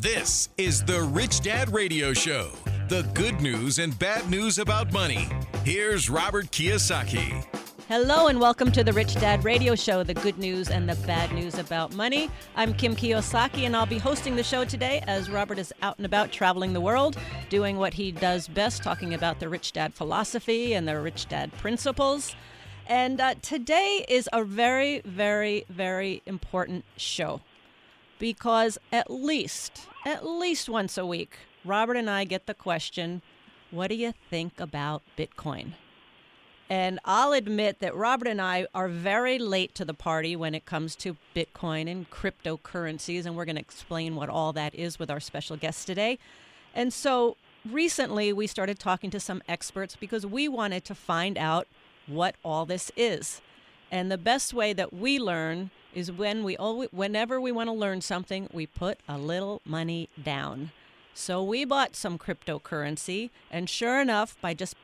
This is the Rich Dad Radio Show. The good news and bad news about money. Here's Robert Kiyosaki. Hello and welcome to the Rich Dad Radio Show, the good news and the bad news about money. I'm Kim Kiyosaki and I'll be hosting the show today as Robert is out and about traveling the world, doing what he does best, talking about the Rich Dad philosophy and the Rich Dad principles. And uh, today is a very, very, very important show because at least, at least once a week, Robert and I get the question, What do you think about Bitcoin? And I'll admit that Robert and I are very late to the party when it comes to Bitcoin and cryptocurrencies, and we're going to explain what all that is with our special guest today. And so recently we started talking to some experts because we wanted to find out what all this is. And the best way that we learn is when we always, whenever we want to learn something, we put a little money down. So we bought some cryptocurrency, and sure enough, by just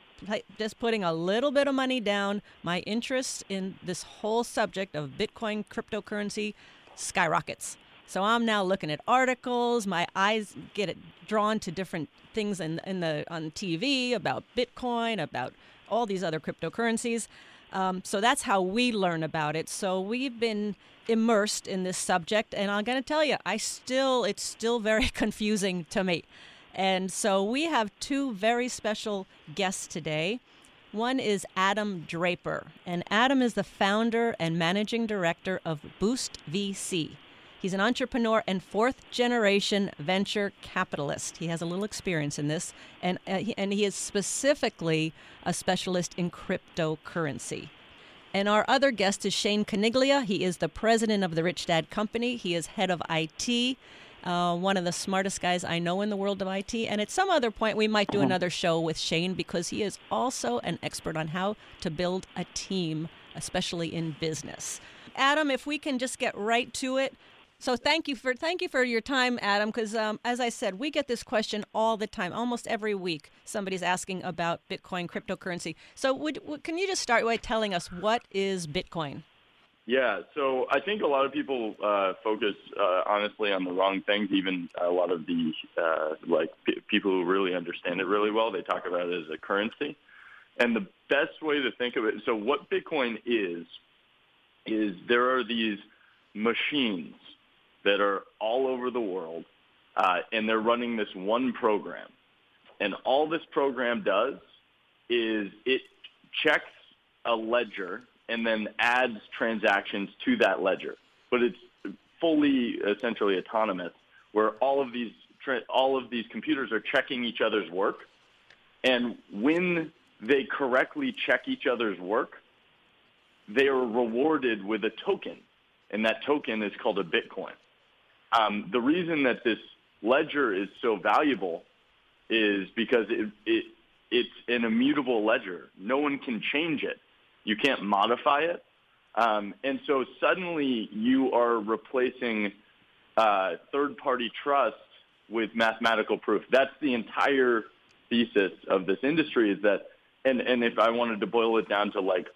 just putting a little bit of money down, my interest in this whole subject of Bitcoin cryptocurrency skyrockets. So I'm now looking at articles. My eyes get drawn to different things in, in the on TV about Bitcoin, about all these other cryptocurrencies. Um, so that's how we learn about it. So we've been immersed in this subject, and I'm going to tell you, I still it's still very confusing to me. And so we have two very special guests today. One is Adam Draper, and Adam is the founder and managing director of Boost VC. He's an entrepreneur and fourth generation venture capitalist. He has a little experience in this, and, uh, he, and he is specifically a specialist in cryptocurrency. And our other guest is Shane Caniglia. He is the president of the Rich Dad Company. He is head of IT uh, one of the smartest guys I know in the world of IT. And at some other point, we might do uh-huh. another show with Shane because he is also an expert on how to build a team, especially in business. Adam, if we can just get right to it. So thank you for thank you for your time, Adam. Because um, as I said, we get this question all the time, almost every week. Somebody's asking about Bitcoin, cryptocurrency. So would, would can you just start by telling us what is Bitcoin? Yeah, so I think a lot of people uh, focus uh, honestly on the wrong things. Even a lot of the uh, like p- people who really understand it really well, they talk about it as a currency. And the best way to think of it, so what Bitcoin is, is there are these machines that are all over the world, uh, and they're running this one program. And all this program does is it checks a ledger and then adds transactions to that ledger. But it's fully essentially autonomous, where all of these all of these computers are checking each other's work, and when they correctly check each other's work, they are rewarded with a token, and that token is called a Bitcoin. Um, the reason that this ledger is so valuable is because it, it it's an immutable ledger. No one can change it. You can't modify it. Um, and so suddenly you are replacing uh, third-party trust with mathematical proof. That's the entire thesis of this industry is that, and, and if I wanted to boil it down to like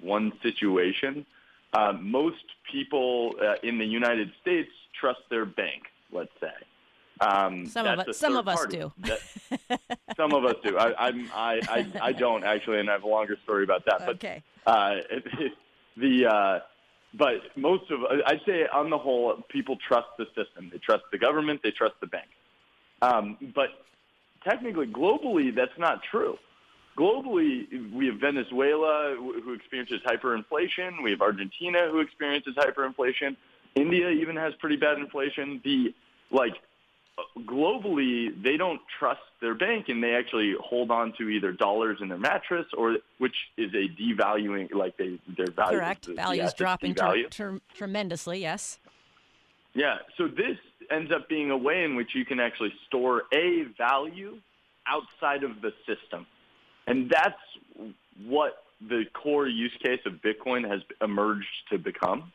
one situation, uh, most people uh, in the United States trust their bank, let's say. Um, some of us, some of us do. that, some of us do. I, I'm, I, I, I don't actually, and I have a longer story about that. But okay. uh, the uh, but most of I'd say on the whole, people trust the system. They trust the government. They trust the bank. Um, but technically, globally, that's not true. Globally, we have Venezuela who experiences hyperinflation. We have Argentina who experiences hyperinflation. India even has pretty bad inflation. The like globally, they don't trust their bank, and they actually hold on to either dollars in their mattress, or which is a devaluing, like they their value. Correct, values dropping ter- ter- tremendously. Yes. Yeah. So this ends up being a way in which you can actually store a value outside of the system. And that's what the core use case of Bitcoin has emerged to become,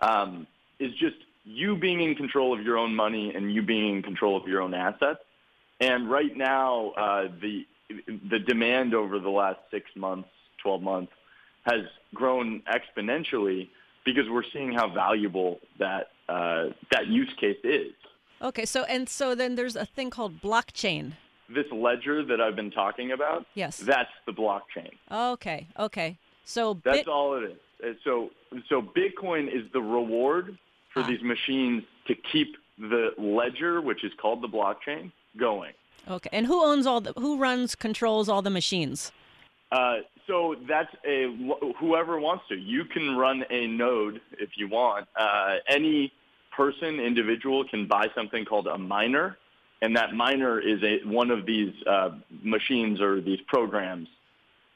um, is just you being in control of your own money and you being in control of your own assets. And right now, uh, the the demand over the last six months, 12 months, has grown exponentially because we're seeing how valuable that uh, that use case is. Okay, so and so then there's a thing called blockchain. This ledger that I've been talking about, Yes. that's the blockchain. Okay, okay. So That's bit, all it is. So, so Bitcoin is the reward for Ah. these machines to keep the ledger, which is called the blockchain, going. okay. And who owns all the who runs controls all the machines? Uh, so that's a whoever wants to. You can run a node if you want. Uh, any person, individual, can buy something called a miner, and that miner is a one of these uh, machines or these programs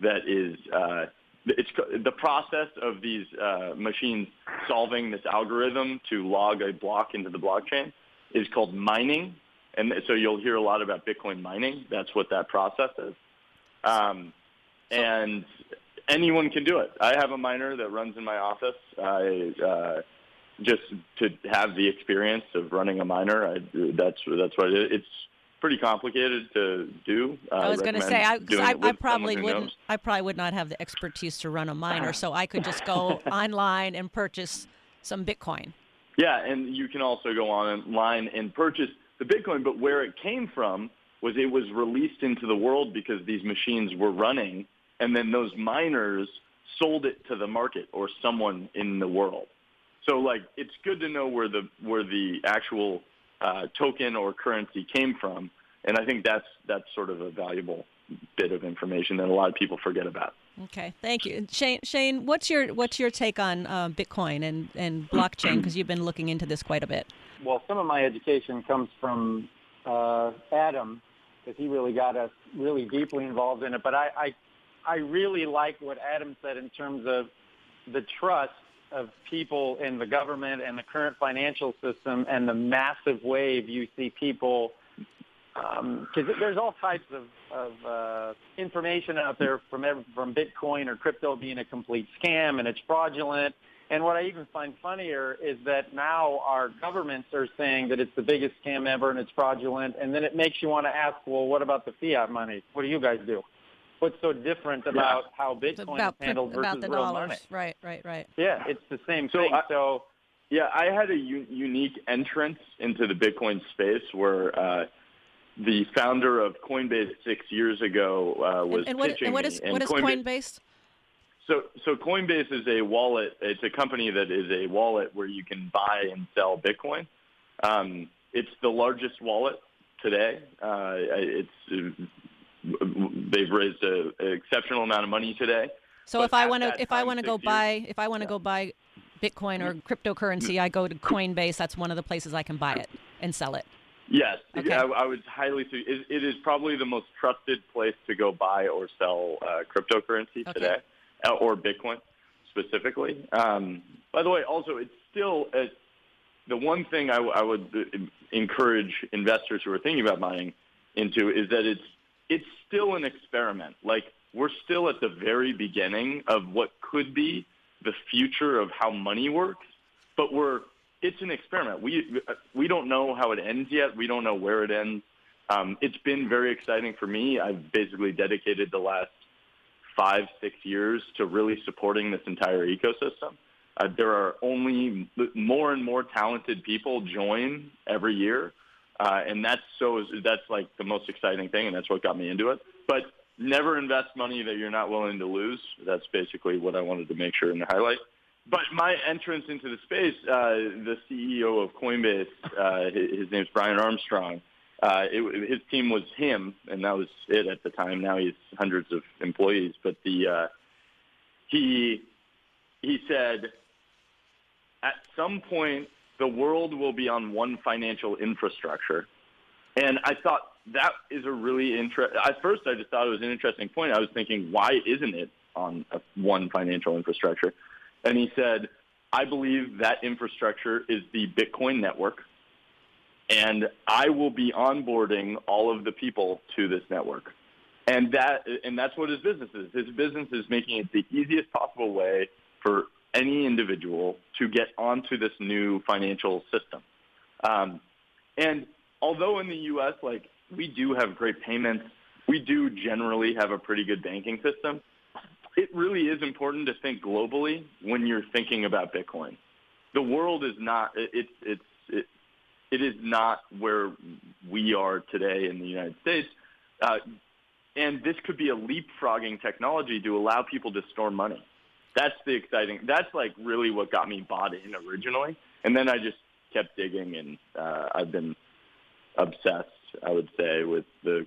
that is. Uh, it's the process of these uh, machines solving this algorithm to log a block into the blockchain is called mining, and so you'll hear a lot about Bitcoin mining. That's what that process is. Um, and anyone can do it. I have a miner that runs in my office. I uh, just to have the experience of running a miner. I, that's that's what it. It's pretty complicated to do. Uh, I was going to say I, I, I probably wouldn't knows. I probably would not have the expertise to run a miner, so I could just go online and purchase some Bitcoin. Yeah, and you can also go online and purchase the Bitcoin, but where it came from was it was released into the world because these machines were running, and then those miners sold it to the market or someone in the world. So like it's good to know where the where the actual uh, token or currency came from, and I think that's that's sort of a valuable bit of information that a lot of people forget about. Okay, thank you, Shane. Shane, what's your what's your take on uh, Bitcoin and and blockchain? Because you've been looking into this quite a bit. well, some of my education comes from uh, Adam because he really got us really deeply involved in it. But I, I, I really like what Adam said in terms of the trust of people in the government and the current financial system and the massive wave you see people because there's all types of, of uh, information out there from from Bitcoin or crypto being a complete scam and it's fraudulent. And what I even find funnier is that now our governments are saying that it's the biggest scam ever and it's fraudulent. And then it makes you want to ask, well, what about the fiat money? What do you guys do? What's so different about how It's Bitcoin about is handled versus about the real dollars. money? Right, right, right. Yeah, it's the same So thing. I- so Yeah, I had a u- unique entrance into the Bitcoin space where uh, the founder of Coinbase six years ago uh, was And, and what pitching and what me. is And what is Coinbase, Coinbase? So, so Coinbase is a wallet. It's a company that is a wallet where you can buy and sell Bitcoin. Um, it's the largest wallet today. Uh, it's uh, they've raised an exceptional amount of money today. So if I want to if I want to go years- buy if I want to go buy Bitcoin or cryptocurrency, I go to Coinbase. That's one of the places I can buy it and sell it. Yes, Okay. I, I would highly. su- It, it is probably the most trusted place to go buy or sell uh, cryptocurrency Okay. today, uh, or Bitcoin specifically. Um, by the way, also it's still uh the one thing I, w- I would uh, encourage investors who are thinking about buying into is that it's it's still an experiment. Like we're still at the very beginning of what could be the future of how money works, but we're it's an experiment. We we don't know how it ends yet. We don't know where it ends. Um, it's been very exciting for me. I've basically dedicated the last five six years to really supporting this entire ecosystem. Uh, there are only more and more talented people join every year, uh, and that's so that's like the most exciting thing, and that's what got me into it. But never invest money that you're not willing to lose. That's basically what I wanted to make sure and highlight. But my entrance into the space, uh, the CEO of Coinbase, uh, his, his name's Brian Armstrong. Uh, it, his team was him, and that was it at the time. Now he's hundreds of employees, but the uh, he he said at some point the world will be on one financial infrastructure, and I thought that is a really interesting. At first, I just thought it was an interesting point. I was thinking, why isn't it on a, one financial infrastructure? And he said, I believe that infrastructure is the Bitcoin network, and I will be onboarding all of the people to this network. And that and that's what his business is. His business is making it the easiest possible way for any individual to get onto this new financial system. Um, and although in the U.S., like we do have great payments, we do generally have a pretty good banking system. It really is important to think globally when you're thinking about Bitcoin. The world is not it's it's it, it is not where we are today in the United States. Uh, and this could be a leapfrogging technology to allow people to store money. That's the exciting. That's like really what got me bought in originally, and then I just kept digging, and uh, I've been obsessed. I would say with the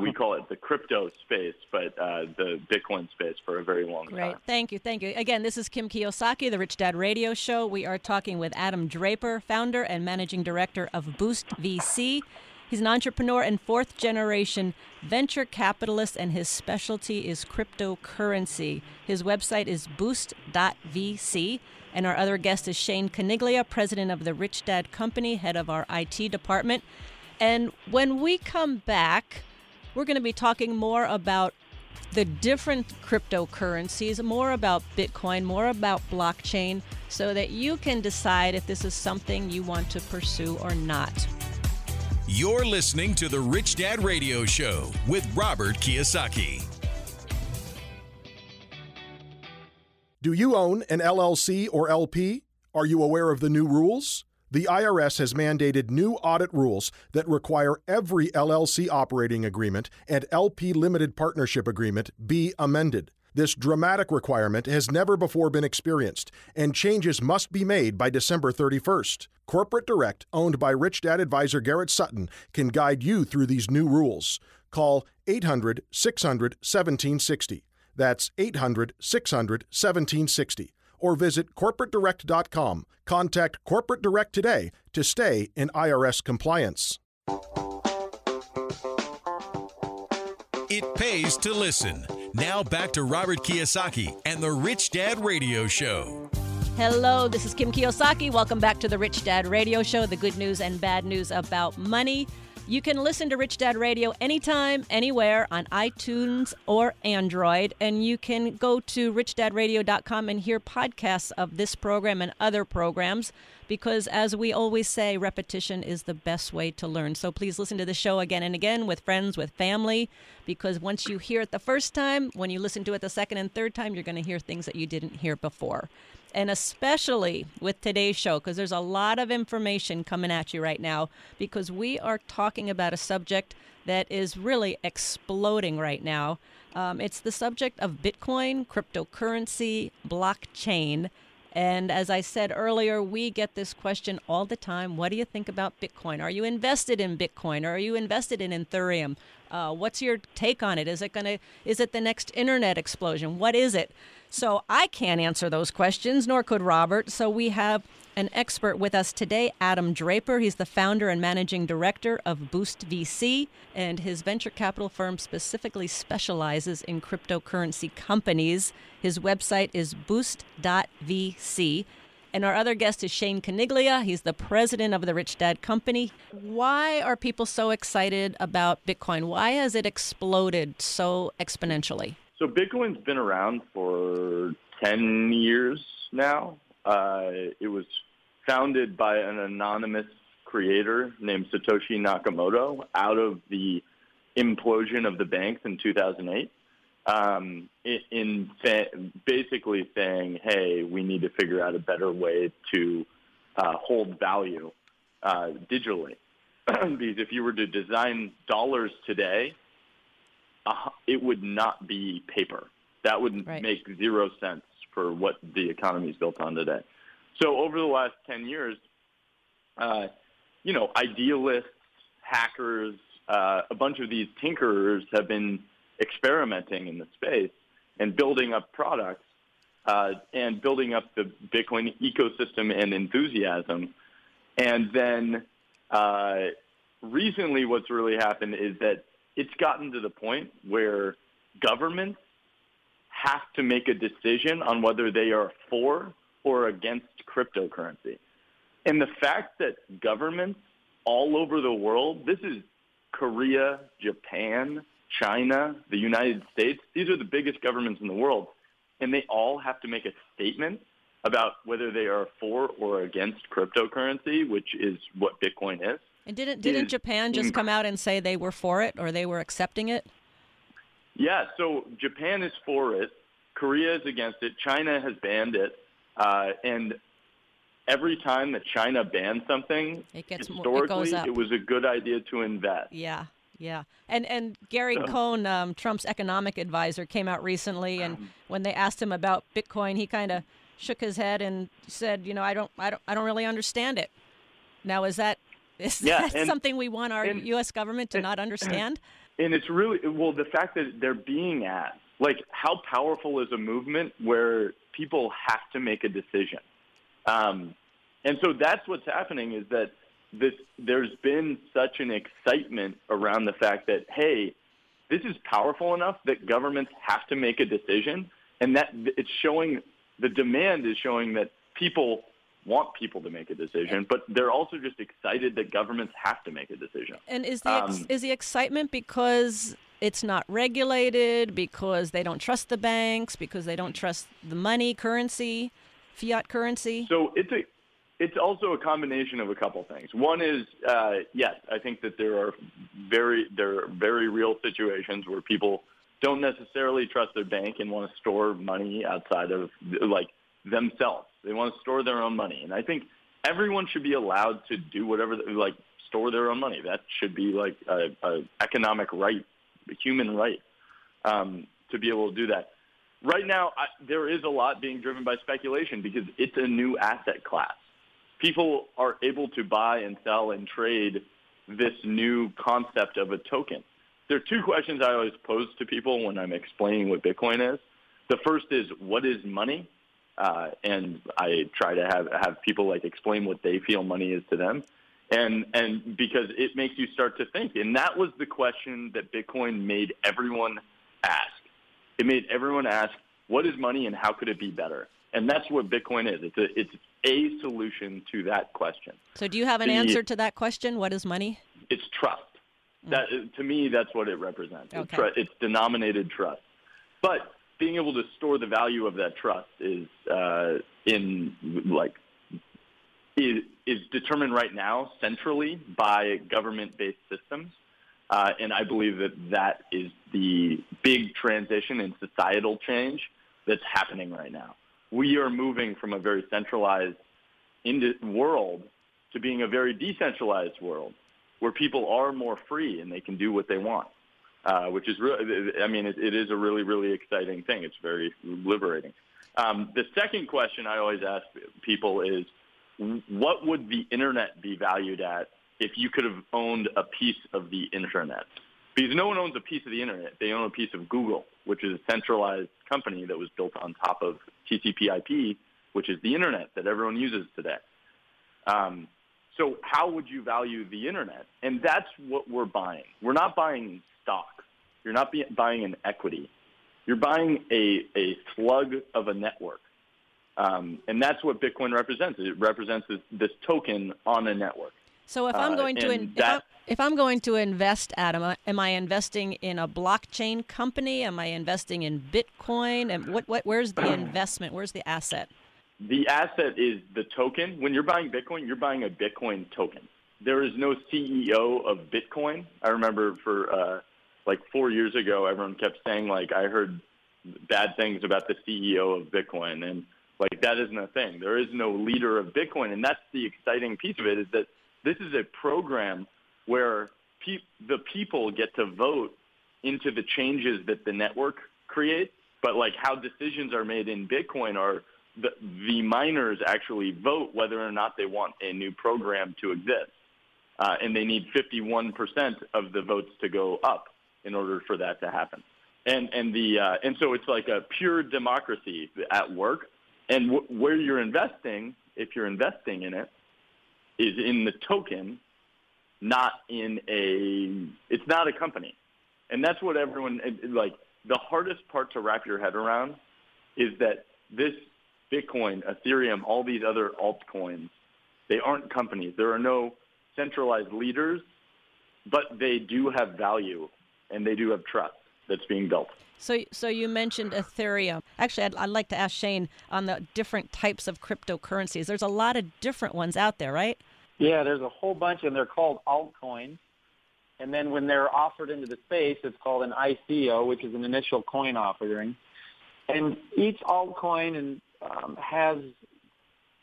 we call it the crypto space, but uh, the Bitcoin space for a very long time. Right. Thank you. Thank you. Again, this is Kim Kiyosaki, the Rich Dad Radio Show. We are talking with Adam Draper, founder and managing director of Boost VC. He's an entrepreneur and fourth generation venture capitalist, and his specialty is cryptocurrency. His website is boost.vc. And our other guest is Shane Caniglia, president of the Rich Dad Company, head of our IT department. And when we come back, we're going to be talking more about the different cryptocurrencies, more about Bitcoin, more about blockchain, so that you can decide if this is something you want to pursue or not. You're listening to the Rich Dad Radio Show with Robert Kiyosaki. Do you own an LLC or LP? Are you aware of the new rules? The IRS has mandated new audit rules that require every LLC operating agreement and LP limited partnership agreement be amended. This dramatic requirement has never before been experienced, and changes must be made by December 31st. Corporate Direct, owned by Rich Dad advisor Garrett Sutton, can guide you through these new rules. Call 800 600 1760. That's 800 600 1760. Or visit corporatedirect.com. Contact Corporate Direct today to stay in IRS compliance. It pays to listen. Now back to Robert Kiyosaki and the Rich Dad Radio Show. Hello, this is Kim Kiyosaki. Welcome back to the Rich Dad Radio Show, the good news and bad news about money. You can listen to Rich Dad Radio anytime, anywhere on iTunes or Android. And you can go to richdadradio.com and hear podcasts of this program and other programs because, as we always say, repetition is the best way to learn. So please listen to the show again and again with friends, with family, because once you hear it the first time, when you listen to it the second and third time, you're going to hear things that you didn't hear before and especially with today's show, because there's a lot of information coming at you right now, because we are talking about a subject that is really exploding right now. Um, it's the subject of Bitcoin, cryptocurrency, blockchain. And as I said earlier, we get this question all the time. What do you think about Bitcoin? Are you invested in Bitcoin? Are you invested in Ethereum? Uh, what's your take on it? Is it gonna? Is it the next internet explosion? What is it? So I can't answer those questions, nor could Robert. So we have an expert with us today, Adam Draper. He's the founder and managing director of Boost VC, and his venture capital firm specifically specializes in cryptocurrency companies. His website is boost.vc. And our other guest is Shane Caniglia. He's the president of the Rich Dad Company. Why are people so excited about Bitcoin? Why has it exploded so exponentially? So Bitcoin's been around for 10 years now. Uh, it was founded by an anonymous creator named Satoshi Nakamoto out of the implosion of the banks in 2008. Um, in, in fa- basically saying, hey, we need to figure out a better way to uh, hold value uh, digitally. because if you were to design dollars today, uh, it would not be paper. That would right. make zero sense for what the economy is built on today. So over the last 10 years, uh, you know, idealists, hackers, uh, a bunch of these tinkerers have been experimenting in the space and building up products uh, and building up the Bitcoin ecosystem and enthusiasm. And then uh, recently what's really happened is that it's gotten to the point where governments have to make a decision on whether they are for or against cryptocurrency. And the fact that governments all over the world, this is Korea, Japan, China, the United States, these are the biggest governments in the world, and they all have to make a statement about whether they are for or against cryptocurrency, which is what Bitcoin is. And didn't didn't Japan just come out and say they were for it or they were accepting it? Yeah, so Japan is for it. Korea is against it. China has banned it. Uh, and every time that China bans something, it gets historically, more, it, it, was a good idea to invest. Yeah, yeah. And and Gary Cohn, um, Trump's economic advisor, came out recently, and when they asked him about Bitcoin, he kind of shook his head and said, "You know, I don't, I don't, I don't really understand it." Now, is that is yeah, that and, something we want our and, U.S. government to and, not understand? And it's really well the fact that they're being asked, like, how powerful is a movement where people have to make a decision? Um, and so that's what's happening is that this, there's been such an excitement around the fact that, hey, this is powerful enough that governments have to make a decision, and that it's showing the demand is showing that people want people to make a decision, but they're also just excited that governments have to make a decision. And is the ex- um, is the excitement because it's not regulated, because they don't trust the banks, because they don't trust the money, currency, fiat currency? So it's a it's also a combination of a couple things. One is uh, yes, I think that there are very there are very real situations where people don't necessarily trust their bank and want to store money outside of like themselves. They want to store their own money, and I think everyone should be allowed to do whatever like store their own money. That should be like a, a economic right, a human right, um, to be able to do that. Right now, I, there is a lot being driven by speculation because it's a new asset class. People are able to buy and sell and trade this new concept of a token. There are two questions I always pose to people when I'm explaining what Bitcoin is. The first is, what is money? Uh, and I try to have have people like explain what they feel money is to them, and and because it makes you start to think. And that was the question that Bitcoin made everyone ask. It made everyone ask, what is money and how could it be better? And that's what Bitcoin is. It's a it's a solution to that question. So, do you have an the, answer to that question? What is money? It's trust. Mm. That to me, that's what it represents. Okay. It's, it's denominated trust. But being able to store the value of that trust is uh, in like is, is determined right now centrally by government-based systems. Uh, and I believe that that is the big transition and societal change that's happening right now. We are moving from a very centralized world to being a very decentralized world where people are more free and they can do what they want uh, which is really, I mean, it, it is a really, really exciting thing. It's very liberating. Um, the second question I always ask people is, what would the internet be valued at if you could have owned a piece of the internet? Because no one owns a piece of the internet. They own a piece of Google, which is a centralized company that was built on top of TCP/IP, which is the internet that everyone uses today. Um, so how would you value the internet? And that's what we're buying. We're not buying stock. You're not be, buying an equity. You're buying a, a slug of a network. Um, and that's what Bitcoin represents. It represents this, this token on a network. So if I'm uh, going uh, to in, that, if, I'm, if, I'm, going to invest, Adam, am I investing in a blockchain company? Am I investing in Bitcoin? And what, what where's the investment? Where's the asset? The asset is the token. When you're buying Bitcoin, you're buying a Bitcoin token. There is no CEO of Bitcoin. I remember for uh, like four years ago, everyone kept saying like I heard bad things about the CEO of Bitcoin, and like that isn't a thing. There is no leader of Bitcoin, and that's the exciting piece of it is that this is a program where pe- the people get to vote into the changes that the network creates, but like how decisions are made in Bitcoin are the, the miners actually vote whether or not they want a new program to exist. Uh, and they need 51% of the votes to go up in order for that to happen. And and the uh, and so it's like a pure democracy at work. And w- where you're investing, if you're investing in it, is in the token, not in a. It's not a company, and that's what everyone like. The hardest part to wrap your head around is that this Bitcoin, Ethereum, all these other altcoins, they aren't companies. There are no centralized leaders, but they do have value and they do have trust that's being built. So, so you mentioned Ethereum. Actually, I'd, I'd like to ask Shane on the different types of cryptocurrencies. There's a lot of different ones out there, right? Yeah, there's a whole bunch, and they're called altcoins. And then when they're offered into the space, it's called an ICO, which is an initial coin offering. And each altcoin and um, has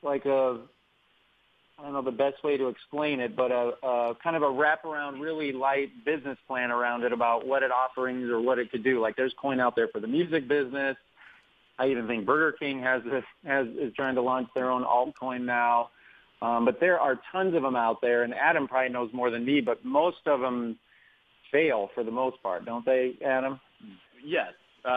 like a I don't know the best way to explain it, but a, a kind of a wraparound, really light business plan around it about what it offerings or what it could do. Like there's coin out there for the music business. I even think Burger King has this, has is trying to launch their own altcoin now. Um, but there are tons of them out there, and Adam probably knows more than me. But most of them fail for the most part, don't they, Adam? Yes. Uh,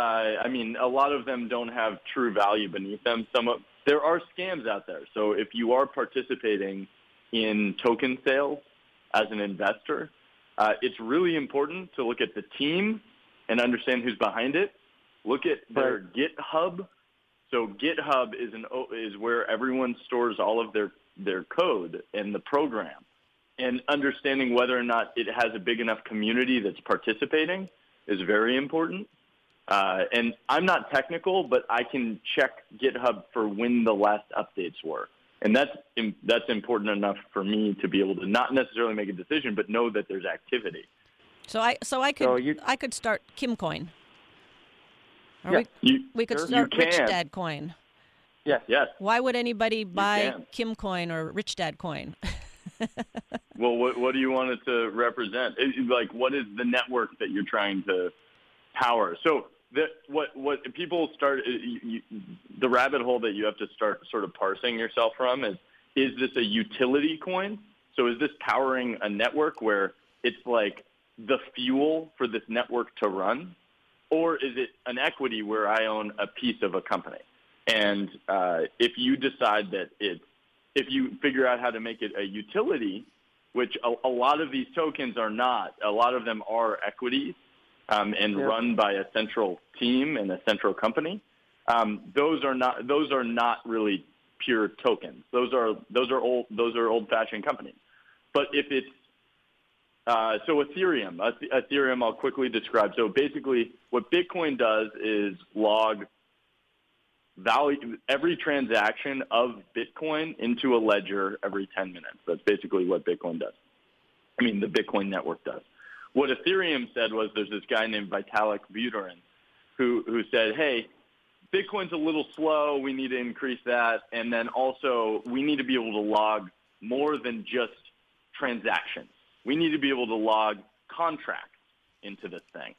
I mean, a lot of them don't have true value beneath them. Some of there are scams out there. So if you are participating in token sales as an investor, uh, it's really important to look at the team and understand who's behind it. Look at their right. GitHub. So GitHub is an is where everyone stores all of their their code and the program, and understanding whether or not it has a big enough community that's participating is very important. Uh, and I'm not technical, but I can check GitHub for when the last updates were. And that's that's important enough for me to be able to not necessarily make a decision, but know that there's activity. So I so I could so you, I could start Kimcoin. Or yeah, we, you, we could sure, start Rich Dad Coin. Yes, yes. Why would anybody buy Kim Coin or Rich Dad Coin? well, what what do you want it to represent? Like, what is the network that you're trying to power? So the, what what people start uh, you, you, the rabbit hole that you have to start sort of parsing yourself from is is this a utility coin? So is this powering a network where it's like the fuel for this network to run, or is it an equity where I own a piece of a company? And uh, if you decide that it's if you figure out how to make it a utility, which a, a lot of these tokens are not, a lot of them are equities um, and yeah. run by a central team and a central company. Um, those are not those are not really pure tokens. Those are those are old those are old fashioned companies. But if it's uh, so Ethereum, Ethereum, I'll quickly describe. So basically, what Bitcoin does is log value every transaction of Bitcoin into a ledger every 10 minutes. That's basically what Bitcoin does. I mean, the Bitcoin network does. What Ethereum said was there's this guy named Vitalik Buterin who, who said, hey, Bitcoin's a little slow. We need to increase that. And then also we need to be able to log more than just transactions. We need to be able to log contracts into this thing.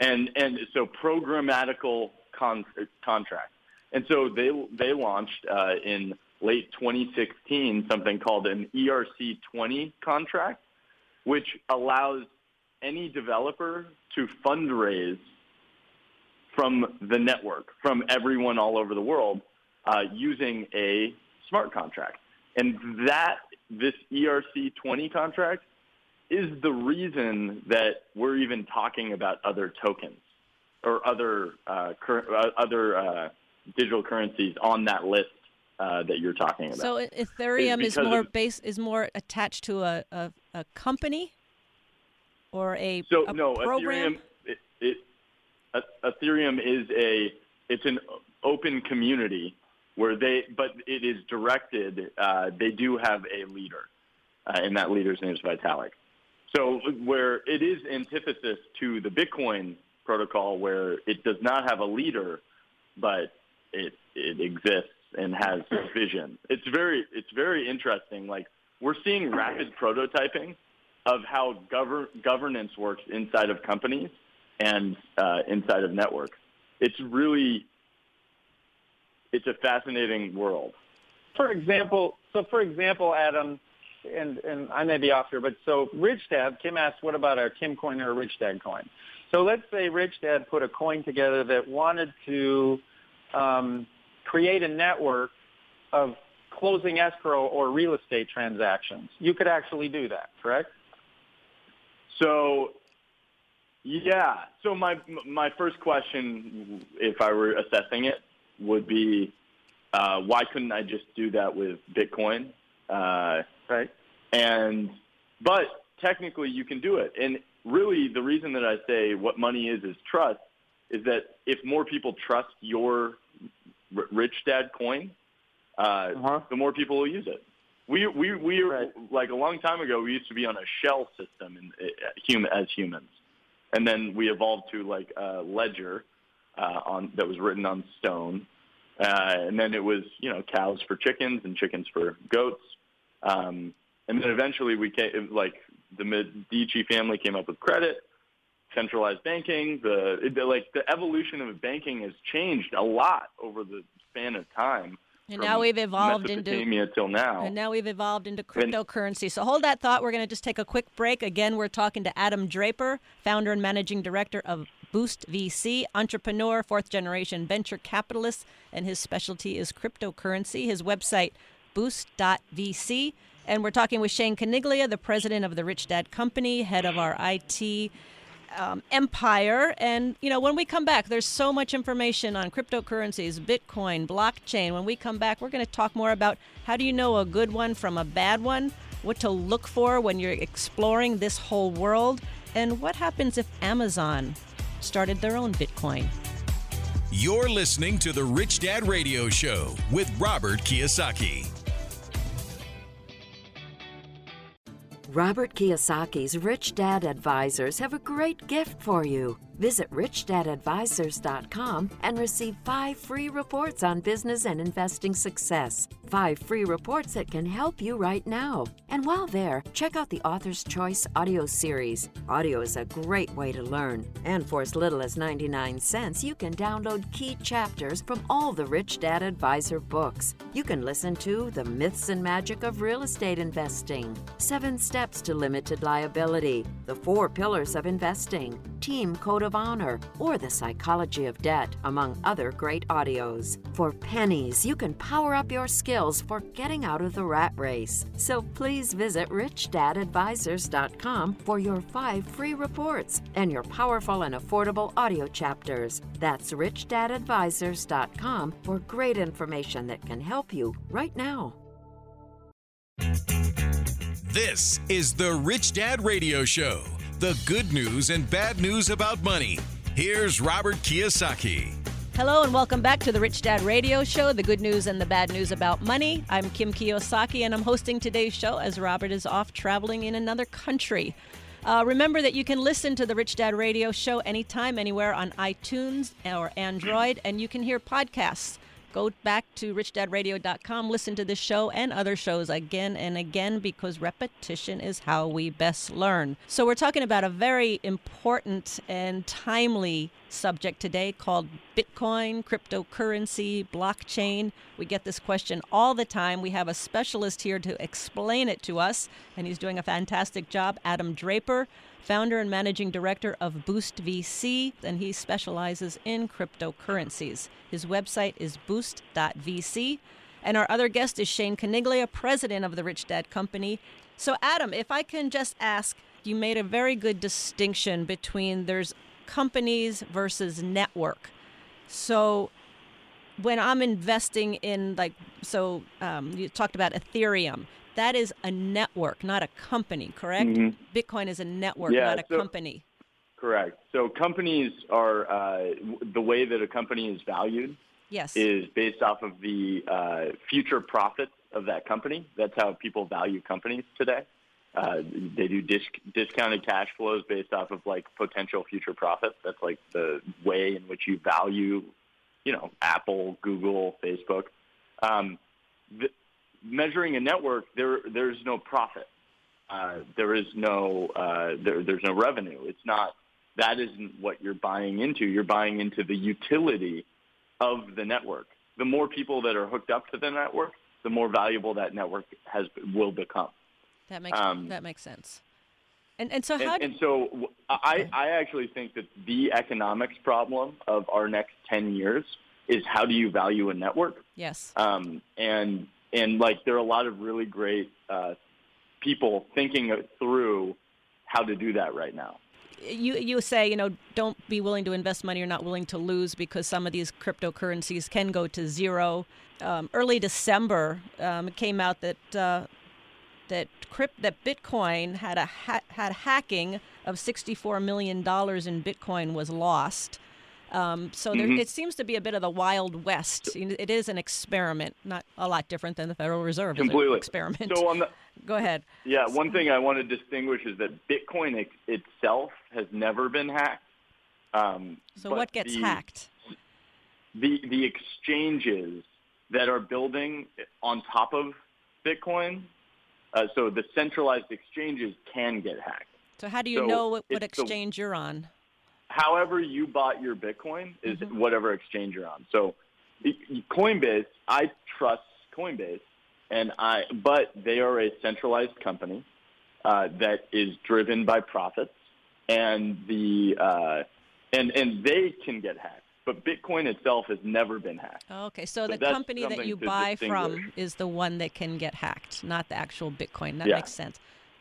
And, and so programmatical con- contracts. And so they, they launched uh, in late 2016 something called an ERC20 contract, which allows any developer to fundraise from the network, from everyone all over the world, uh, using a smart contract. And that, this ERC20 contract, is the reason that we're even talking about other tokens or other uh, cur- uh, other uh, digital currencies on that list uh, that you're talking about. So Ethereum is more of, base is more attached to a, a, a company or a, so a no program? Ethereum it, it, Ethereum is a it's an open community where they but it is directed. Uh, they do have a leader, uh, and that leader's name is Vitalik. So where it is antithesis to the Bitcoin protocol, where it does not have a leader, but it it exists and has vision. It's very it's very interesting. Like we're seeing rapid prototyping of how govern, governance works inside of companies and uh, inside of networks. It's really it's a fascinating world. For example, so for example, Adam, and, and I may be off here, but so Rich Dad, Kim asked, what about our Kim coin or a Rich Dad coin? So let's say Rich Dad put a coin together that wanted to um, create a network of closing escrow or real estate transactions. You could actually do that, correct? So, yeah. So my my first question, if I were assessing it, would be, uh, why couldn't I just do that with Bitcoin? Uh, Right. and but technically you can do it. And really, the reason that I say what money is is trust is that if more people trust your r- rich dad coin, uh, Uh-huh. the more people will use it. We we we Right. like a long time ago. We used to be on a shell system in, uh, human as humans, and then we evolved to like a ledger uh, on that was written on stone, uh, and then it was you know cows for chickens and chickens for goats, um, and then eventually we came like the Medici family came up with credit, centralized banking. The, it, the like the evolution of banking has changed a lot over the span of time. And now we've evolved into till now. And now we've evolved into cryptocurrency. So hold that thought. We're going to just take a quick break. Again, we're talking to Adam Draper, founder and managing director of Boost VC, entrepreneur, fourth generation venture capitalist, and his specialty is cryptocurrency. His website, boost.vc. And we're talking with Shane Caniglia, the president of the Rich Dad Company, head of our IT um, empire. And, you know, when we come back, there's so much information on cryptocurrencies, Bitcoin, blockchain. When we come back, we're going to talk more about how do you know a good one from a bad one, what to look for when you're exploring this whole world, and what happens if Amazon started their own Bitcoin. You're listening to the Rich Dad Radio Show with Robert Kiyosaki. Robert Kiyosaki's Rich Dad Advisors have a great gift for you. Visit richdadadvisors.com and receive five free reports on business and investing success. Five free reports that can help you right now. And while there, check out the Author's Choice audio series. Audio is a great way to learn. And for as little as 99 cents, you can download key chapters from all the Rich Dad Advisor books. You can listen to The Myths and Magic of Real Estate Investing, Seven Steps to Limited Liability, The Four Pillars of Investing, Team Code of Honor, or The Psychology of Debt, among other great audios. For pennies, you can power up your skills for getting out of the rat race. So please visit richdadadvisors.com for your five free reports and your powerful and affordable audio chapters. That's richdadadvisors.com for great information that can help you right now. This is the Rich Dad Radio Show the good news and bad news about money. Here's Robert Kiyosaki. Hello and welcome back to the Rich Dad Radio Show, the good news and the bad news about money. I'm Kim Kiyosaki and I'm hosting today's show as Robert is off traveling in another country. Uh, remember that you can listen to the Rich Dad Radio Show anytime, anywhere on iTunes or Android, and you can hear podcasts. Go back to richdadradio.com, listen to this show and other shows again and again because repetition is how we best learn. So, we're talking about a very important and timely subject today called Bitcoin, cryptocurrency, blockchain. We get this question all the time. We have a specialist here to explain it to us, and he's doing a fantastic job, Adam Draper founder and managing director of Boost VC, and he specializes in cryptocurrencies. His website is boost.vc. And our other guest is Shane Caniglia, president of the Rich Dad Company. So, Adam, if I can just ask, you made a very good distinction between there's companies versus network. So, when I'm investing in, like, so um, you talked about Ethereum, that is a network, not a company, correct? Mhm. Bitcoin is a network, Yeah, not a so- company. Correct. So companies are uh, the way that a company is valued Yes. is based off of the uh, future profits of that company. That's how people value companies today. Uh, they do dis- discounted cash flows based off of like potential future profits. That's like the way in which you value, you know, Apple, Google, Facebook. Um, the, measuring a network, there there's no profit. Uh, there is no uh, there, there's no revenue. It's not that isn't what you're buying into. You're buying into the utility of the network. The more people that are hooked up to the network, the more valuable that network has will become. that makes um, that makes sense. And and so how And, do, and so I, I actually think that the economics problem of our next 10 years is how do you value a network? yes. Um, and and like there are a lot of really great uh, people thinking through how to do that right now. you you say you know don't be willing to invest money you're not willing to lose because some of these cryptocurrencies can go to zero. Um, early December, um, it came out that uh, that crypt that Bitcoin had a ha- had hacking of 64 million dollars in Bitcoin was lost. Um, so there, Mhm. it seems to be a bit of the wild west. It is an experiment, not a lot different than the Federal Reserve. Completely. experiment. So on the Go ahead. yeah, one thing I want to distinguish is that Bitcoin ex- itself has never been hacked. Um, So what gets the- hacked? the the exchanges that are building on top of Bitcoin. Uh, so the centralized exchanges can get hacked. So how do you so know what, what it's the- exchange you're on? However, you bought your Bitcoin is Mhm. whatever exchange you're on. So Coinbase, I trust Coinbase, and I but they are a centralized company uh, that is driven by profits, and the uh, and and they can get hacked. But Bitcoin itself has never been hacked. Okay, so So the company that you buy from is the one that can get hacked, not the actual Bitcoin. That Yeah. makes sense.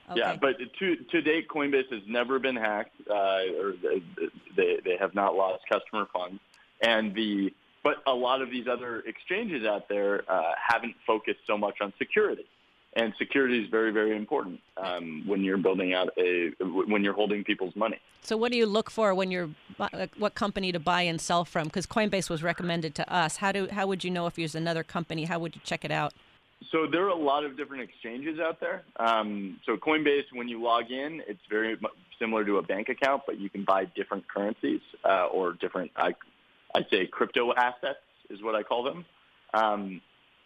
Okay. Yeah, but to to date, Coinbase has never been hacked, uh, or they, they have not lost customer funds, and the but a lot of these other exchanges out there uh, haven't focused so much on security, and security is very very important um, when you're building out a when you're holding people's money. So what do you look for when you're what company to buy and sell from? Because Coinbase was recommended to us. How do how would you know if there's another company? How would you check it out? So there are a lot of different exchanges out there. Um, so Coinbase, when you log in, it's very similar to a bank account, but you can buy different currencies uh, or different, I, I'd say, crypto assets is what I call them. Um,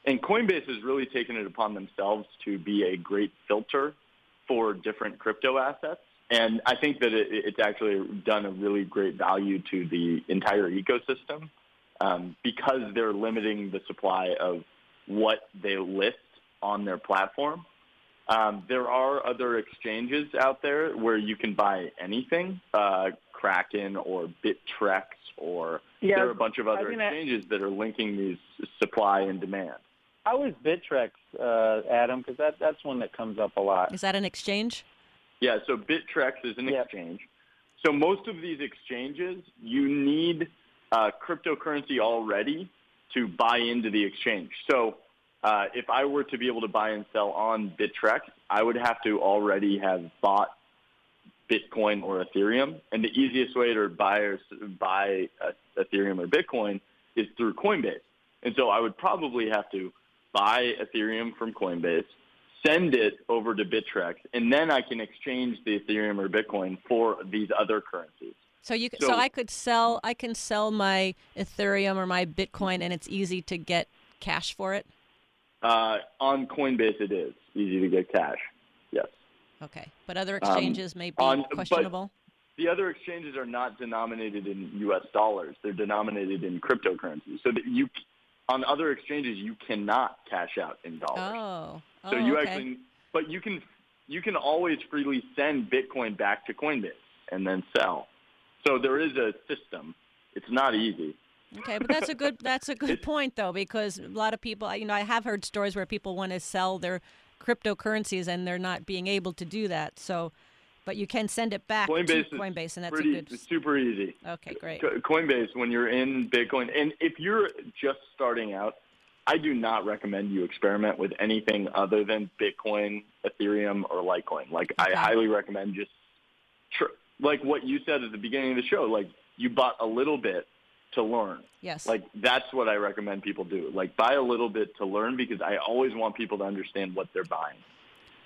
and Coinbase has really taken it upon themselves to be a great filter for different crypto assets. And I think that it, it's actually done a really great value to the entire ecosystem um, because they're limiting the supply of what they list on their platform. Um, there are other exchanges out there where you can buy anything, uh, Kraken or Bittrex, or Yeah, there are a bunch of other mean, I- exchanges that are linking these supply and demand. How is Bittrex, uh, Adam? Because that, that's one that comes up a lot. Is that an exchange? Yeah, so Bittrex is an Yeah. exchange. So most of these exchanges, you need uh, cryptocurrency already to buy into the exchange. So uh, if I were to be able to buy and sell on Bittrex, I would have to already have bought Bitcoin or Ethereum. And the easiest way to buy or buy uh, Ethereum or Bitcoin is through Coinbase. And so I would probably have to buy Ethereum from Coinbase, send it over to Bittrex, and then I can exchange the Ethereum or Bitcoin for these other currencies. So you so, So- I could sell I can sell my Ethereum or my Bitcoin and it's easy to get cash for it. Uh, on Coinbase, it is easy to get cash. Yes. Okay, but other Um, exchanges may be on- questionable. The other exchanges are not denominated in U.S. dollars; they're denominated in cryptocurrency. So that you, on other exchanges, you cannot cash out in dollars. Oh, oh, so you okay. actually, but you can, you can always freely send Bitcoin back to Coinbase and then sell. So there is a system. It's not easy. Okay, but that's a good that's a good point though because a lot of people, you know, I have heard stories where people want to sell their cryptocurrencies and they're not being able to do that. So, but you can send it back Coinbase to Coinbase, and that's pretty a good. super easy. Okay, great. Coinbase, when you're in Bitcoin, and if you're just starting out, I do not recommend you experiment with anything other than Bitcoin, Ethereum, or Litecoin. Like, Okay. I highly recommend just, tr- like what you said at the beginning of the show, like you bought a little bit to learn. Yes. Like that's what I recommend people do. Like buy a little bit to learn because I always want people to understand what they're buying.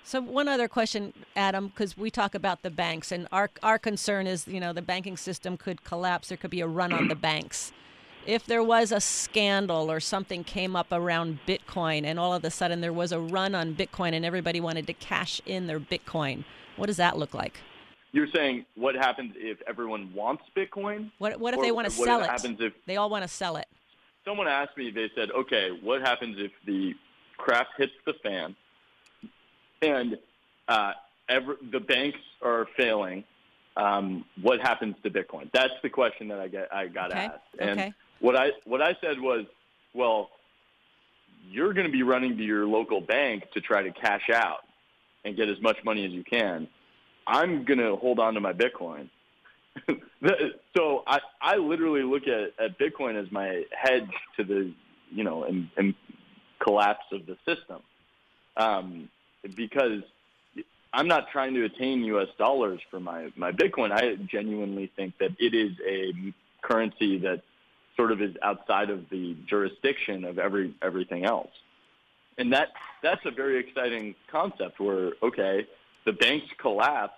So one other question, Adam, because we talk about the banks, and our our concern is, you know, the banking system could collapse. There could be a run on the banks. If there was a scandal or something came up around Bitcoin, and all of a sudden there was a run on Bitcoin, and everybody wanted to cash in their Bitcoin, what does that look like? You're saying what happens if everyone wants Bitcoin? What what if they want to sell it? What happens if They all want to sell it. someone asked me, they said, okay, what happens if the crap hits the fan and uh, every, the banks are failing? Um, what happens to Bitcoin? That's the question that I get. I got Okay, asked, and okay. what I what I said was, well, you're going to be running to your local bank to try to cash out and get as much money as you can. I'm going to hold on to my Bitcoin so I, I literally look at, at Bitcoin as my hedge to the, you know, and, and collapse of the system. Um, because I'm not trying to attain U.S. dollars for my, my Bitcoin. I genuinely think that it is a currency that sort of is outside of the jurisdiction of every everything else. And that that's a very exciting concept where okay, the banks collapse.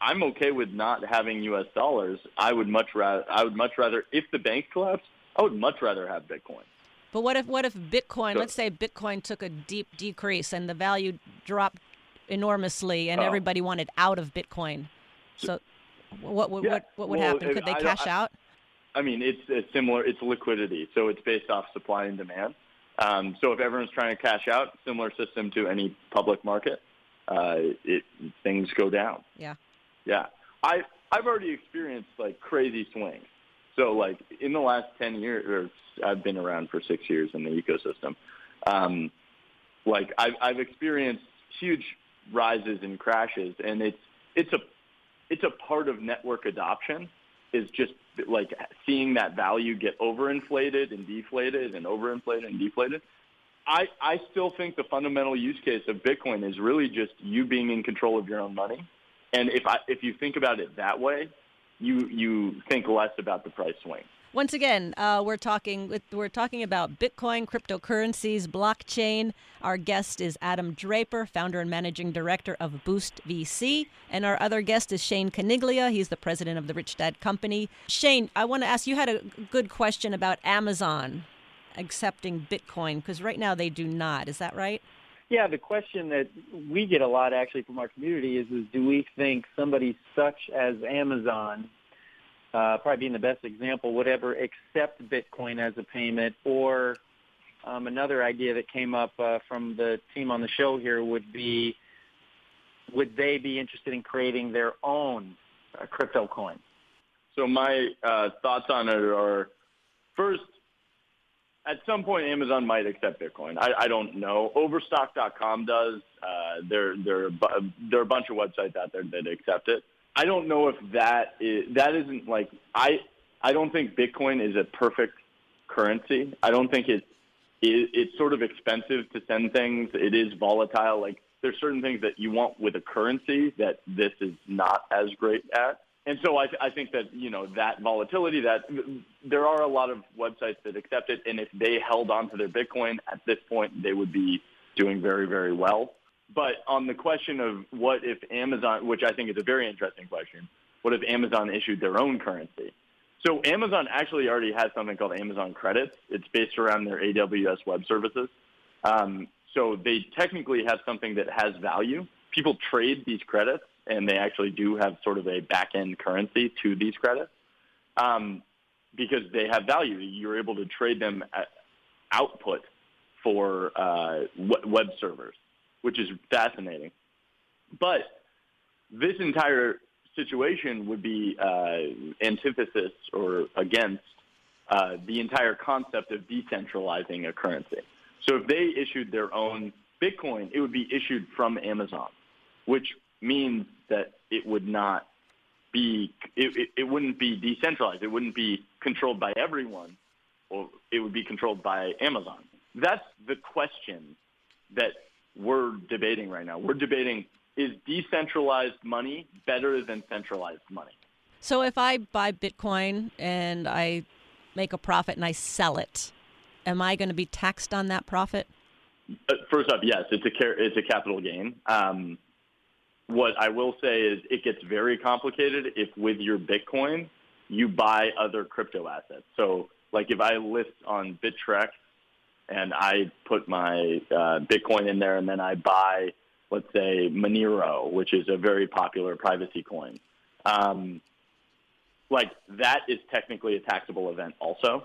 I'm okay with not having US dollars. I would much rather I would much rather if the banks collapse, I would much rather have Bitcoin. But what if what if Bitcoin, so, let's say Bitcoin took a deep decrease and the value dropped enormously and oh. everybody wanted out of Bitcoin. So what what yeah. what, what would well, happen? Could they I, cash I, out? I mean, it's, it's similar. It's liquidity, so it's based off supply and demand. Um, so if everyone's trying to cash out, similar system to any public market, uh, it, things go down. Yeah. Yeah. I I've already experienced like crazy swings. So like in the last ten years, or I've been around for six years in the ecosystem. Um, like I've I've experienced huge rises and crashes, and it's it's a it's a part of network adoption is just like seeing that value get overinflated and deflated and overinflated and deflated. I, I still think the fundamental use case of Bitcoin is really just you being in control of your own money. And if I, if you think about it that way, you you think less about the price swing. Once again, uh, we're talking we're talking about Bitcoin, cryptocurrencies, blockchain. Our guest is Adam Draper, founder and managing director of Boost VC, and our other guest is Shane Caniglia. He's the president of the Rich Dad Company. Shane, I want to ask you had a good question about Amazon accepting Bitcoin because right now they do not. Is that right? Yeah, the question that we get a lot actually from our community is, is do we think somebody such as Amazon uh, probably being the best example, would ever accept Bitcoin as a payment. Or um, another idea that came up uh, from the team on the show here would be, would they be interested in creating their own uh, crypto coin? So my uh, thoughts on it are, first, at some point Amazon might accept Bitcoin. I, I don't know. Overstock.com does. Uh, there, there, there are a bunch of websites out there that accept it. I don't know if that is that isn't like I I don't think Bitcoin is a perfect currency. I don't think it, it it's sort of expensive to send things. It is volatile. Like there's certain things that you want with a currency that this is not as great at. And so I, I think that you know that volatility that there are a lot of websites that accept it, and if they held on to their Bitcoin at this point, they would be doing very very well. But on the question of what if Amazon, which I think is a very interesting question, what if Amazon issued their own currency? So Amazon actually already has something called Amazon Credits. It's based around their AWS Web Services. Um, so they technically have something that has value. People trade these credits, and they actually do have sort of a back-end currency to these credits um, because they have value. You're able to trade them at output for uh, web servers which is fascinating. But this entire situation would be uh, antithesis or against uh, the entire concept of decentralizing a currency. So if they issued their own Bitcoin, it would be issued from Amazon, which means that it would not be it, it, it wouldn't be decentralized. It wouldn't be controlled by everyone, or it would be controlled by Amazon. That's the question that we're debating right now. We're debating is decentralized money better than centralized money? So if I buy Bitcoin and I make a profit and I sell it, am I going to be taxed on that profit? Uh, first up, yes, it's a it's a capital gain. Um, what I will say is it gets very complicated if with your Bitcoin you buy other crypto assets. So like if I list on Bittrex and I put my uh, Bitcoin in there, and then I buy, let's say, Monero, which is a very popular privacy coin. Um, like that is technically a taxable event, also.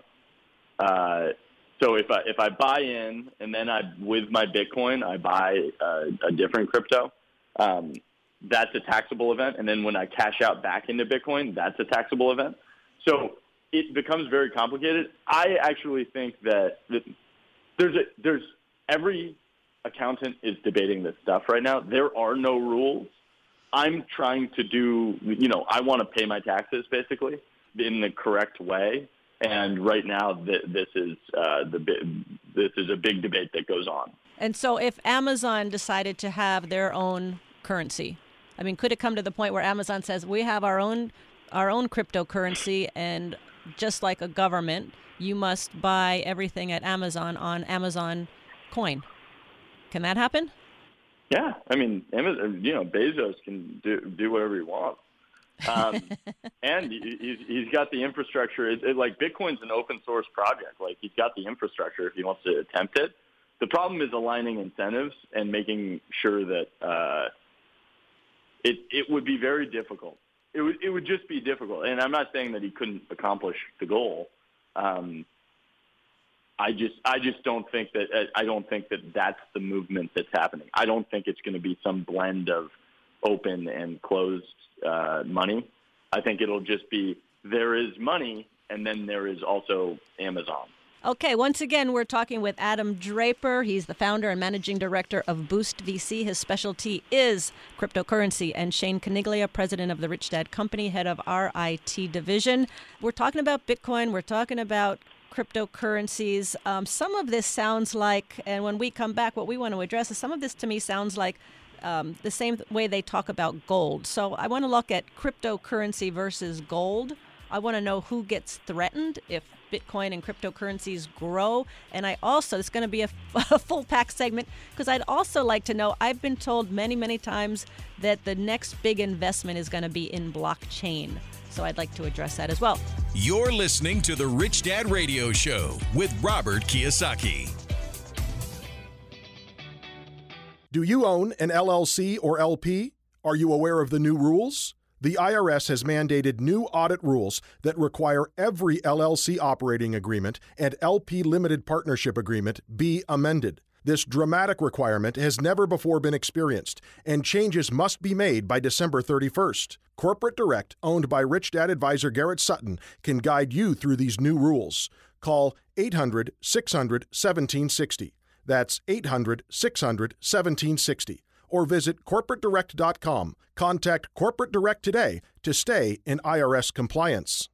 Uh, so if I if I buy in and then I with my Bitcoin I buy uh, a different crypto, um, that's a taxable event. And then when I cash out back into Bitcoin, that's a taxable event. So it becomes very complicated. I actually think that there's a there's every accountant is debating this stuff right now. There are no rules. I'm trying to do, you know, I want to pay my taxes basically in the correct way. And right now, th- this is uh, the this is a big debate that goes on. And so, if Amazon decided to have their own currency, I mean, could it come to the point where Amazon says we have our own our own cryptocurrency, and just like a government, you must buy everything at Amazon on Amazon Coin? Can that happen? Yeah, I mean, Amazon, you know, Bezos can do do whatever he wants, um, and he's he's got the infrastructure. It, it, like Bitcoin's an open source project. Like he's got the infrastructure if he wants to attempt it. The problem is aligning incentives and making sure that uh, it it would be very difficult. It would it would just be difficult. And I'm not saying that he couldn't accomplish the goal. Um, I just I just don't think that I don't think that that's the movement that's happening. I don't think it's going to be some blend of open and closed uh, money. I think it'll just be there is money and then there is also Amazon. Okay, once again, we're talking with Adam Draper. He's the founder and managing director of Boost VC. His specialty is cryptocurrency. And Shane Caniglia, president of the Rich Dad Company, head of RIT division. We're talking about Bitcoin. We're talking about cryptocurrencies. Um, some of this sounds like, and when we come back, what we want to address is some of this to me sounds like um, the same way they talk about gold. So I want to look at cryptocurrency versus gold. I want to know who gets threatened if Bitcoin and cryptocurrencies grow. And I also, it's going to be a, a full pack segment because I'd also like to know I've been told many, many times that the next big investment is going to be in blockchain. So I'd like to address that as well. You're listening to the Rich Dad Radio Show with Robert Kiyosaki. Do you own an LLC or LP? Are you aware of the new rules? The IRS has mandated new audit rules that require every LLC operating agreement and LP limited partnership agreement be amended. This dramatic requirement has never before been experienced, and changes must be made by December 31st. Corporate Direct, owned by Rich Dad advisor Garrett Sutton, can guide you through these new rules. Call 800 600 1760. That's 800 600 1760. Or visit corporatedirect.com. Contact Corporate Direct today to stay in IRS compliance.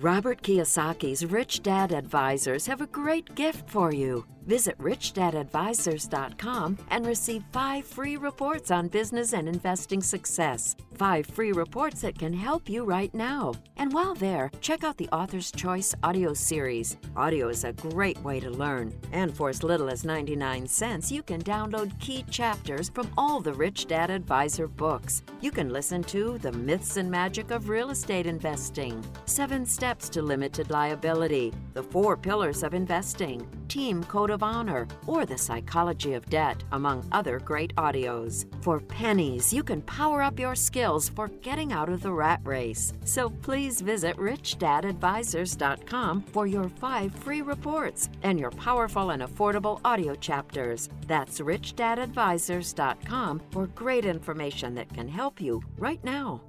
Robert Kiyosaki's Rich Dad Advisors have a great gift for you. Visit richdadadvisors.com and receive five free reports on business and investing success. Five free reports that can help you right now. And while there, check out the Author's Choice audio series. Audio is a great way to learn. And for as little as 99 cents, you can download key chapters from all the Rich Dad Advisor books. You can listen to The Myths and Magic of Real Estate Investing, Seven Steps to Limited Liability, The Four Pillars of Investing, Team Code of Honor, or The Psychology of Debt, among other great audios. For pennies, you can power up your skills for getting out of the rat race. So please visit richdadadvisors.com for your five free reports and your powerful and affordable audio chapters. That's richdadadvisors.com for great information that can help you right now.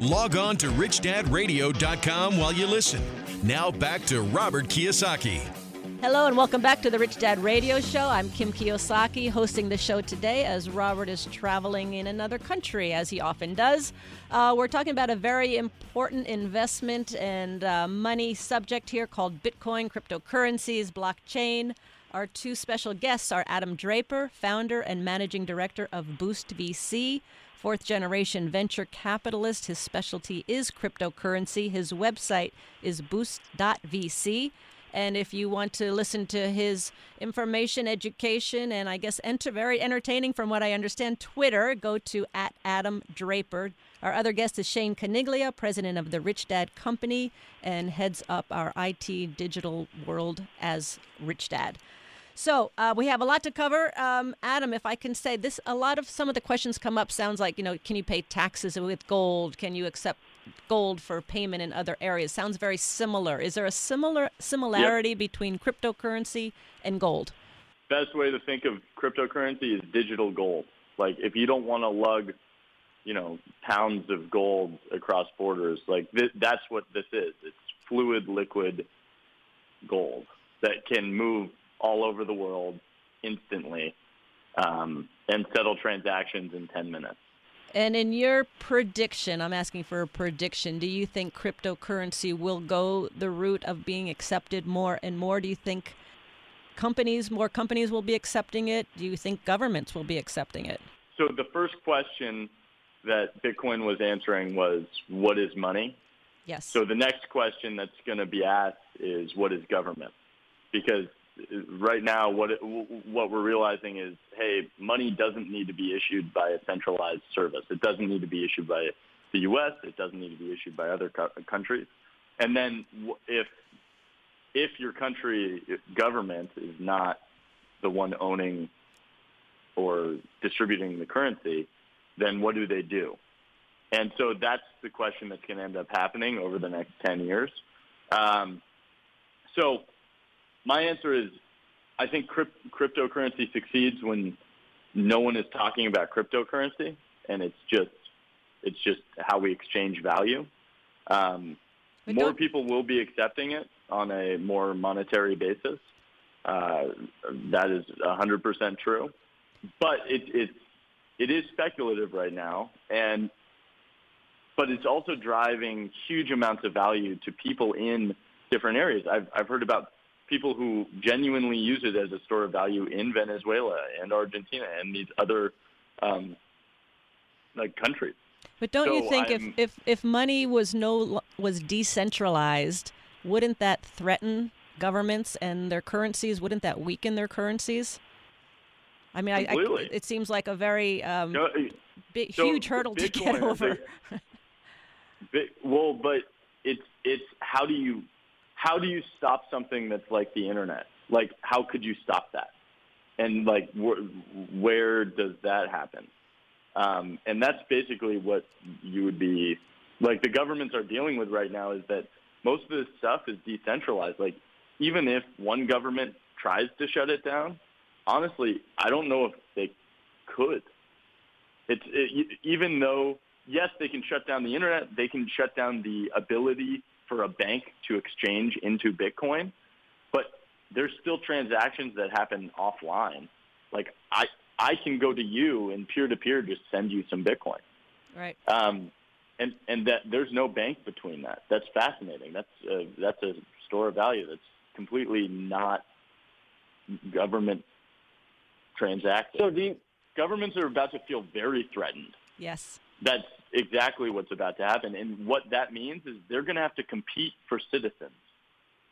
Log on to richdadradio.com while you listen. Now back to Robert Kiyosaki. Hello and welcome back to the Rich Dad Radio Show. I'm Kim Kiyosaki hosting the show today as Robert is traveling in another country, as he often does. Uh, we're talking about a very important investment and uh, money subject here called Bitcoin, cryptocurrencies, blockchain. Our two special guests are Adam Draper, founder and managing director of Boost VC fourth generation venture capitalist. His specialty is cryptocurrency. His website is boost.vc. And if you want to listen to his information, education, and I guess enter, very entertaining from what I understand, Twitter, go to at Adam Draper. Our other guest is Shane Caniglia, president of the Rich Dad Company, and heads up our IT digital world as Rich Dad. So uh, we have a lot to cover. Um, Adam, if I can say this, a lot of some of the questions come up sounds like, you know, can you pay taxes with gold? Can you accept gold for payment in other areas? Sounds very similar. Is there a similar similarity yep. between cryptocurrency and gold? Best way to think of cryptocurrency is digital gold. Like if you don't want to lug, you know, pounds of gold across borders, like th- that's what this is. It's fluid, liquid gold that can move all over the world instantly. um, and settle transactions in 10 minutes. And in your prediction, I'm asking for a prediction. Do you think cryptocurrency will go the route of being accepted more and more? Do you think companies, more companies will be accepting it? Do you think governments will be accepting it? So the first question that Bitcoin was answering was, what is money? Yes. So the next question that's going to be asked is, what is government? Because right now, what it, what we're realizing is, hey, money doesn't need to be issued by a centralized service. It doesn't need to be issued by the U.S. It doesn't need to be issued by other co- countries. And then if if your country government is not the one owning or distributing the currency, then what do they do? And so that's the question that's going to end up happening over the next 10 years. Um, so my answer is I think crypt- cryptocurrency succeeds when no one is talking about cryptocurrency and it's just it's just how we exchange value. Um, more people will be accepting it on a more monetary basis. Uh, that is 100% true. But it, it, it is speculative right now, and but it's also driving huge amounts of value to people in different areas. I've, I've heard about people who genuinely use it as a store of value in Venezuela and Argentina and these other um, like countries. But don't so you think I'm, if, if if money was no was decentralized, wouldn't that threaten governments and their currencies? Wouldn't that weaken their currencies? I mean, I, I, it seems like a very um, no, big, so huge hurdle to get over. Big, well, but it's it's how do you how do you stop something that's like the internet? Like, how could you stop that? And like, wh- where does that happen? Um, and that's basically what you would be like. The governments are dealing with right now is that most of this stuff is decentralized. Like, even if one government tries to shut it down, honestly, I don't know if they could. It's it, even though yes, they can shut down the internet, they can shut down the ability for a bank to exchange into Bitcoin, but there's still transactions that happen offline. Like I, I can go to you and peer to peer just send you some Bitcoin. Right. Um, and and that there's no bank between that. That's fascinating. That's a, that's a store of value that's completely not government transacted. So the governments are about to feel very threatened. Yes. That's exactly what's about to happen. And what that means is they're going to have to compete for citizens.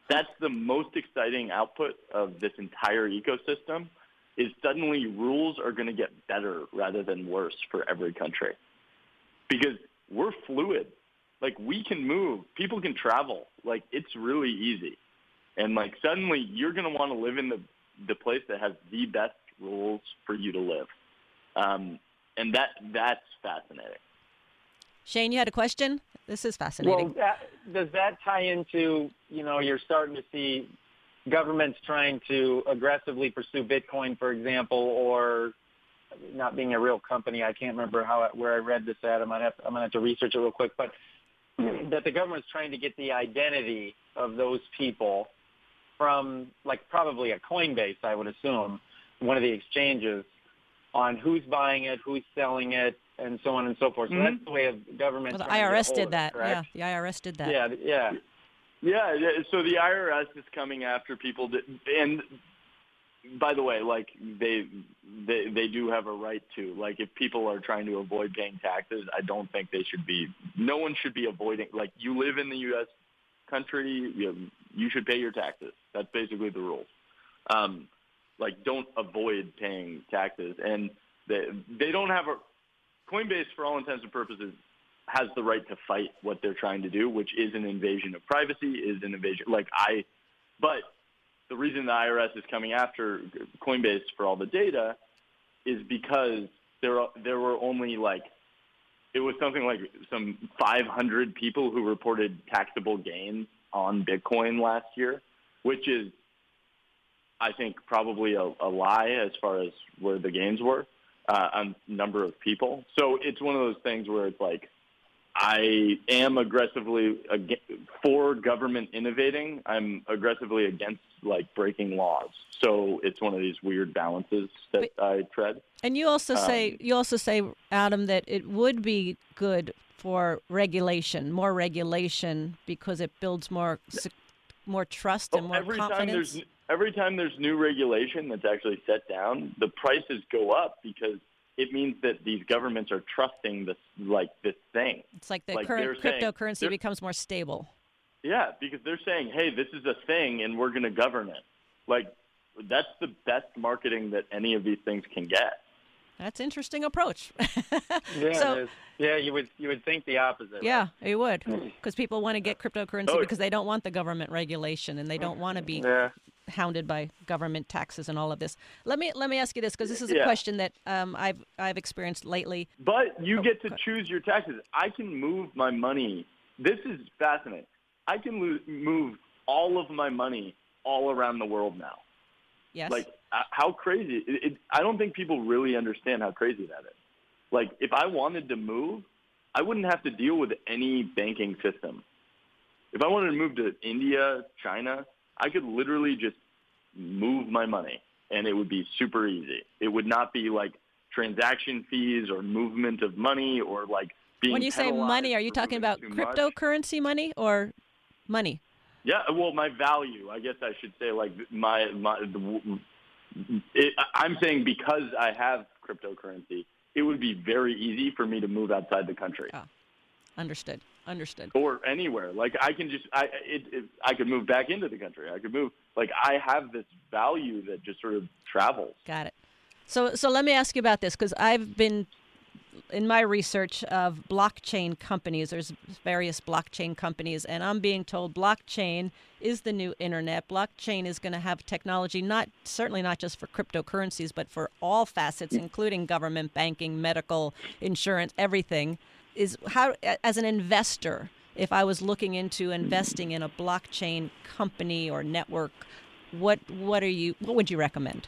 That's the most exciting output of this entire ecosystem is suddenly rules are going to get better rather than worse for every country. Because we're fluid. Like we can move, people can travel. Like it's really easy. And like suddenly you're going to want to live in the the place that has the best rules for you to live. Um, and that that's fascinating. Shane, you had a question? This is fascinating. Well, that, does that tie into, you know, you're starting to see governments trying to aggressively pursue Bitcoin, for example, or not being a real company. I can't remember how where I read this at. I might have I'm gonna have to research it real quick, but that the government's trying to get the identity of those people from like probably a Coinbase, I would assume, one of the exchanges, on who's buying it, who's selling it, and so on and so forth. So mm-hmm. that's the way of government. Well, the IRS did that. It, yeah, the IRS did that. Yeah, yeah. Yeah, so the IRS is coming after people that, and by the way, like they they they do have a right to. Like if people are trying to avoid paying taxes, I don't think they should be. No one should be avoiding. Like you live in the U.S. country, you, you should pay your taxes. That's basically the rules. Um, like don't avoid paying taxes, and they they don't have a Coinbase for all intents and purposes has the right to fight what they're trying to do, which is an invasion of privacy, is an invasion. Like I, but the reason the IRS is coming after Coinbase for all the data is because there there were only like it was something like some 500 people who reported taxable gains on Bitcoin last year, which is I think probably a, a lie as far as where the gains were uh, on number of people. So it's one of those things where it's like I am aggressively ag- for government innovating. I'm aggressively against like breaking laws. So it's one of these weird balances that But- I tread. And you also say Um, you also say Adam that it would be good for regulation, more regulation because it builds more more trust and Oh, more every time confidence. there's every time there's new regulation that's actually set down, the prices go up because it means that these governments are trusting this like this thing. it's like the like current they're saying- cryptocurrency becomes more stable. Yeah, because they're saying, "Hey, this is a thing, and we're going to govern it." Like that's the best marketing that any of these things can get. That's interesting approach. Yeah, So- yeah, you would you would think the opposite. yeah, you would because people want to get cryptocurrency Oh, because they don't want the government regulation and they don't want to be Yeah. Hounded by government taxes and all of this. Let me let me ask you this because this is a Yeah. question that um, I've I've experienced lately. But you Oh, get to choose your taxes. I can move my money. This is fascinating. I can lo- move all of my money all around the world now. Yes. Like uh, how crazy! It, it, I don't think people really understand how crazy that is. Like if I wanted to move, I wouldn't have to deal with any banking system. If I wanted to move to India, China, I could literally just move my money, and it would be super easy. It would not be like transaction fees or movement of money or like being. when you say money, are you talking about too much. cryptocurrency money or money? Yeah, well, my value, I guess I should say, like my my. The, it, I'm saying because I have cryptocurrency, it would be very easy for me to move outside the country Oh. Understood. Understood. or anywhere. Like I can just, I it, it, I could move back into the country. I could move. Like I have this value that just sort of travels. Got it. So, so let me ask you about this because I've been in my research of blockchain companies. There's various blockchain companies, and I'm being told blockchain is the new internet. Blockchain is going to have technology, not certainly not just for cryptocurrencies, but for all facets, mm. including government, banking, medical, insurance, everything. Is how, as an investor, if I was looking into investing in a blockchain company or network, what what are you? What would you recommend?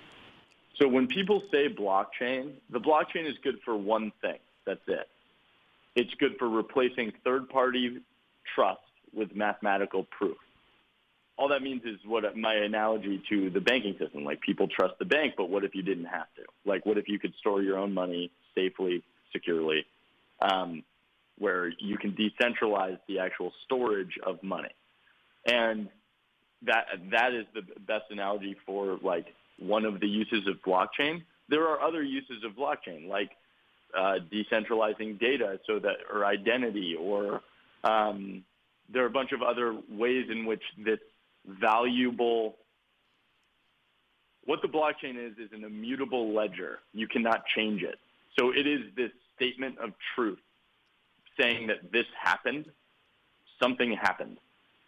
So when people say blockchain, the blockchain is good for one thing. That's it. It's good for replacing third-party trust with mathematical proof. All that means is what my analogy to the banking system. Like people trust the bank, but what if you didn't have to? Like what if you could store your own money safely, securely, um, where you can decentralize the actual storage of money? And that that is the best analogy for like one of the uses of blockchain. There are other uses of blockchain, like uh, decentralizing data so that or identity, or um, there are a bunch of other ways in which this valuable. What the blockchain is is an immutable ledger. You cannot change it. So it is this statement of truth saying that this happened, something happened.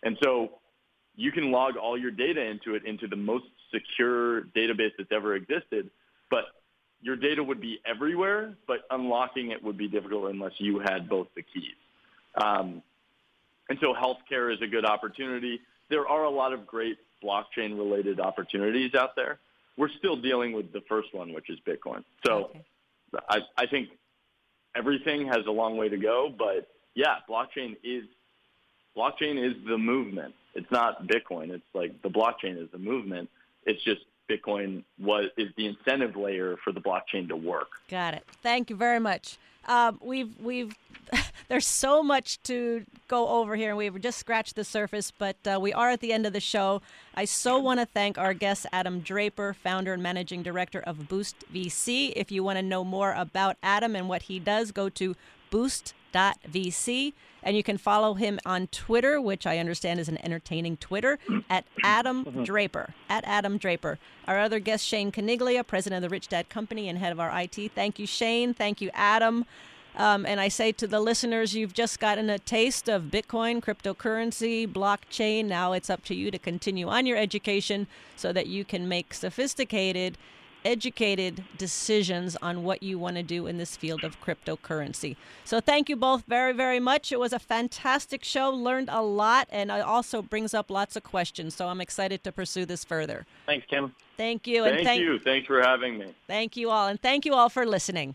And so you can log all your data into it into the most secure database that's ever existed, but your data would be everywhere, but unlocking it would be difficult unless you had both the keys. Um, and so healthcare is a good opportunity. There are a lot of great blockchain related opportunities out there. We're still dealing with the first one, which is Bitcoin. So Okay. I, I think everything has a long way to go, but yeah, blockchain is blockchain is the movement. It's not Bitcoin. It's like the blockchain is the movement. It's just Bitcoin was is the incentive layer for the blockchain to work. Got it. Thank you very much. Um, we've we've there's so much to go over here, and we've just scratched the surface. But uh, we are at the end of the show. I so want to thank our guest Adam Draper, founder and managing director of Boost VC. If you want to know more about Adam and what he does, go to boost.vc. And you can follow him on Twitter, which I understand is an entertaining Twitter, at Adam Draper. At Adam Draper. Our other guest, Shane Caniglia, president of the Rich Dad Company and head of our IT. Thank you, Shane. Thank you, Adam. Um, and I say to the listeners, you've just gotten a taste of Bitcoin, cryptocurrency, blockchain. Now it's up to you to continue on your education so that you can make sophisticated educated decisions on what you want to do in this field of cryptocurrency. So thank you both very, very much. It was a fantastic show, learned a lot, and it also brings up lots of questions. So I'm excited to pursue this further. Thanks, Kim. Thank you. and Thank you. Thanks for having me. Thank you all. And thank you all for listening.